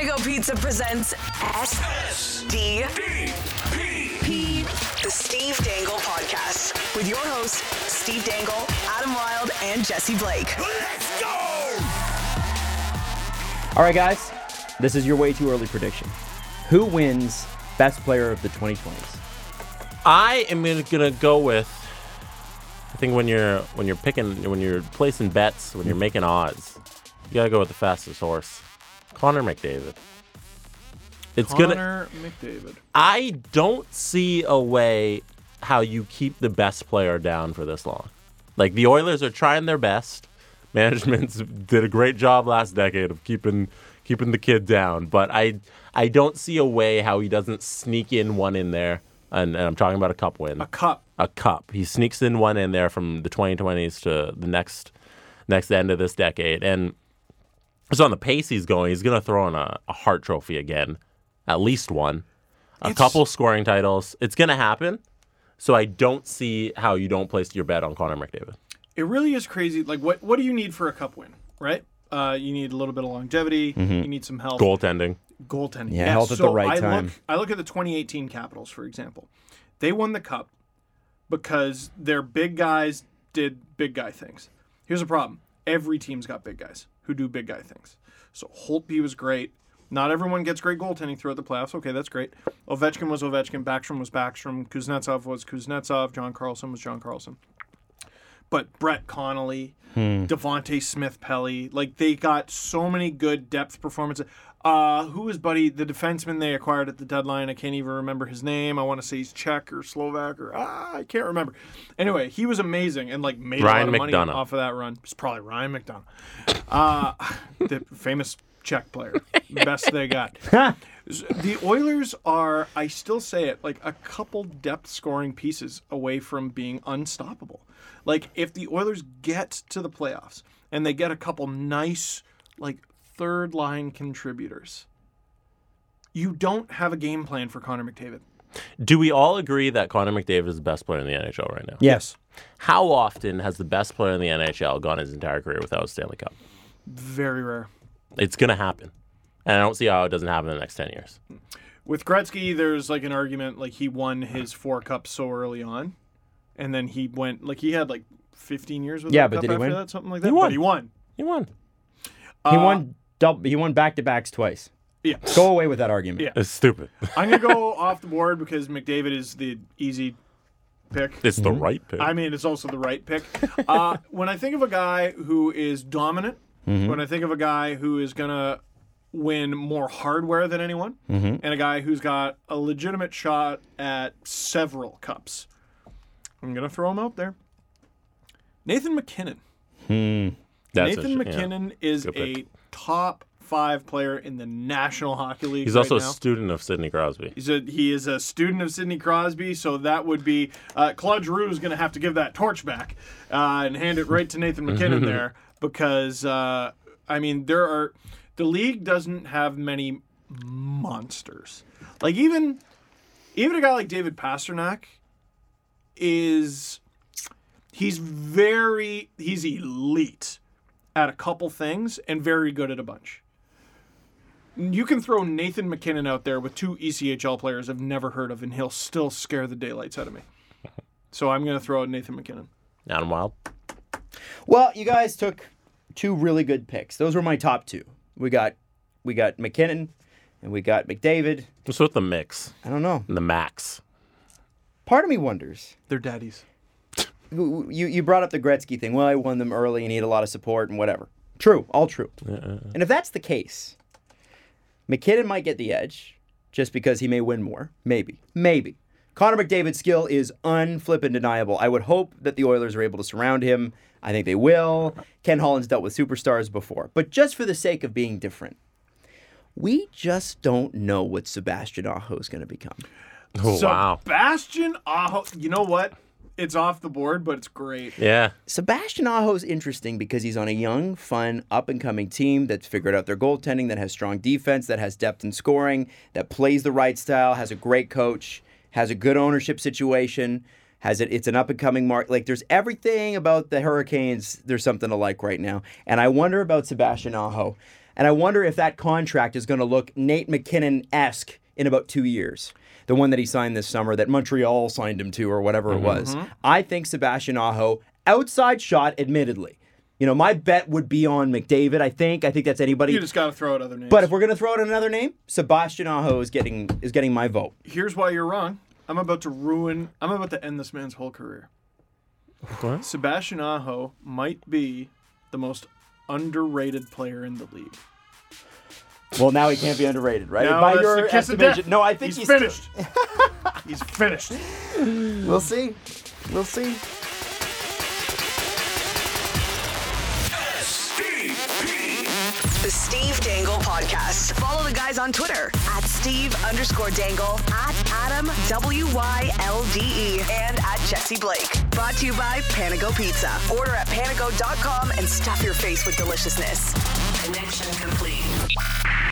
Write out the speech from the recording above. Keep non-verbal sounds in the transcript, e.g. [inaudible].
Panago Pizza presents SDP, the Steve Dangle Podcast, with your hosts, Steve Dangle, Adam Wylde, and Jesse Blake. Let's go! All right, guys, this is your way too early prediction. Who wins Best Player of the 2020s? I am gonna, gonna go with. I think when you're when you're picking when you're placing bets when you're making odds, you gotta go with the fastest horse, Connor McDavid. It's gonna. Connor McDavid. I don't see a way how you keep the best player down for this long. Like the Oilers are trying their best. [laughs] Management's did a great job last decade of keeping keeping the kid down, but I I don't see a way how he doesn't sneak in one in there. And, and I'm talking about a cup win. A cup. a cup. He sneaks in one in there from the 2020s to the next next end of this decade, and just on the pace he's going, he's going to throw in a, a Hart Trophy again, at least one, a It's- couple scoring titles. It's going to happen. So I don't see how you don't place your bet on Connor McDavid. It really is crazy. Like, what what do you need for a cup win, right? Uh, you need a little bit of longevity. You need some health. Goaltending. Goaltending. Yeah, health at the so right I time. Look, I look at the 2018 Capitals, for example. They won the cup because their big guys did big guy things. Here's a problem: every team's got big guys who do big guy things. So Holtby was great. Not everyone gets great goaltending throughout the playoffs. Okay, that's great. Ovechkin was Ovechkin. Backstrom was Backstrom. Kuznetsov was Kuznetsov. John Carlson was John Carlson. But Brett Connolly, hmm. Devante Smith Pelly, like they got so many good depth performances. Uh, who was Buddy, the defenseman they acquired at the deadline? I can't even remember his name. I want to say he's Czech or Slovak or ah, I can't remember. Anyway, he was amazing and like made Ryan a lot of money off of that run. It's probably Ryan McDonough, uh, [laughs] the famous Czech player, best they got. [laughs] The Oilers are, I still say it, like a couple depth scoring pieces away from being unstoppable. Like if the Oilers get to the playoffs and they get a couple nice, like third line contributors, you don't have a game plan for Connor McDavid. Do we all agree that Connor McDavid is the best player in the NHL right now? Yes. How often has the best player in the NHL gone his entire career without a Stanley Cup? Very rare. It's going to happen. And I don't see how it doesn't happen in the next 10 years. With Gretzky, there's like an argument like he won his four cups so early on, and then he went like he had like 15 years with Yeah, a but cup did he after win? that, something like that. He won. But he won. He won. He uh, won double, he won back to backs twice. Yeah. Go away with that argument. Yeah. It's stupid. I'm gonna go [laughs] off the board because McDavid is the easy pick. It's the mm-hmm. right pick. I mean, it's also the right pick. Uh, [laughs] when I think of a guy who is dominant, mm-hmm. when I think of a guy who is gonna win more hardware than anyone, mm-hmm. and a guy who's got a legitimate shot at several cups, I'm gonna throw him out there. Nathan MacKinnon. Hmm. That's Nathan a- yeah. MacKinnon is Good a pick. Top five player in the National Hockey League. He's right also now. a student of Sidney Crosby. He's a he is a student of Sidney Crosby, so that would be uh, Claude Giroux is going to have to give that torch back uh, and hand it right to Nathan [laughs] MacKinnon there because uh, I mean there are the league doesn't have many monsters like even even a guy like David Pastrnak is he's very he's elite at a couple things and very good at a bunch. You can throw Nathan MacKinnon out there with two ECHL players I've never heard of, and he'll still scare the daylights out of me. [laughs] So I'm going to throw out Nathan MacKinnon. Adam Wylde. Well, you guys took two really good picks. Those were my top two. We got we got MacKinnon and we got McDavid. What's with the mix I don't know. and the max? Part of me wonders. They're daddies. You you brought up the Gretzky thing. Well, I won them early and he had a lot of support and whatever. True, all true. And if that's the case, MacKinnon might get the edge just because he may win more. Maybe. Maybe. Connor McDavid's skill is unflippin' deniable. I would hope that the Oilers are able to surround him. I think they will. Ken Holland's dealt with superstars before. But just for the sake of being different, we just don't know what Sebastian Aho is going to become. Oh, wow. Sebastian Aho. You know what? It's off the board, but it's great. Yeah. Sebastian Aho is interesting because he's on a young, fun, up and coming team that's figured out their goaltending, that has strong defense, that has depth in scoring, that plays the right style, has a great coach, has a good ownership situation, has it. It's an up and coming mark. Like there's everything about the Hurricanes. There's something to like right now, and I wonder about Sebastian Aho. And I wonder if that contract is going to look Nate MacKinnon esque in about two years. The one that he signed this summer that Montreal signed him to, or whatever it mm-hmm. was. I think Sebastian Aho, outside shot, admittedly. You know, my bet would be on McDavid, I think. I think that's anybody. You just got to throw out other names. But if we're gonna throw out another name, Sebastian Aho is getting is getting my vote. here's why you're wrong. I'm about to ruin. I'm about to end this man's whole career. What? Sebastian Aho might be the most underrated player in the league. Well, now he can't be underrated, right? Now By that's your the kiss of death. no, I think he's, he's, finished. [laughs] he's finished. We'll see. We'll see. The Steve Dangle Podcast. Follow the guys on Twitter at Steve underscore Dangle, at Adam W Y L D E, and at Jesse Blake. Brought to you by Panago Pizza. Order at panago.com and stuff your face with deliciousness. Connection complete.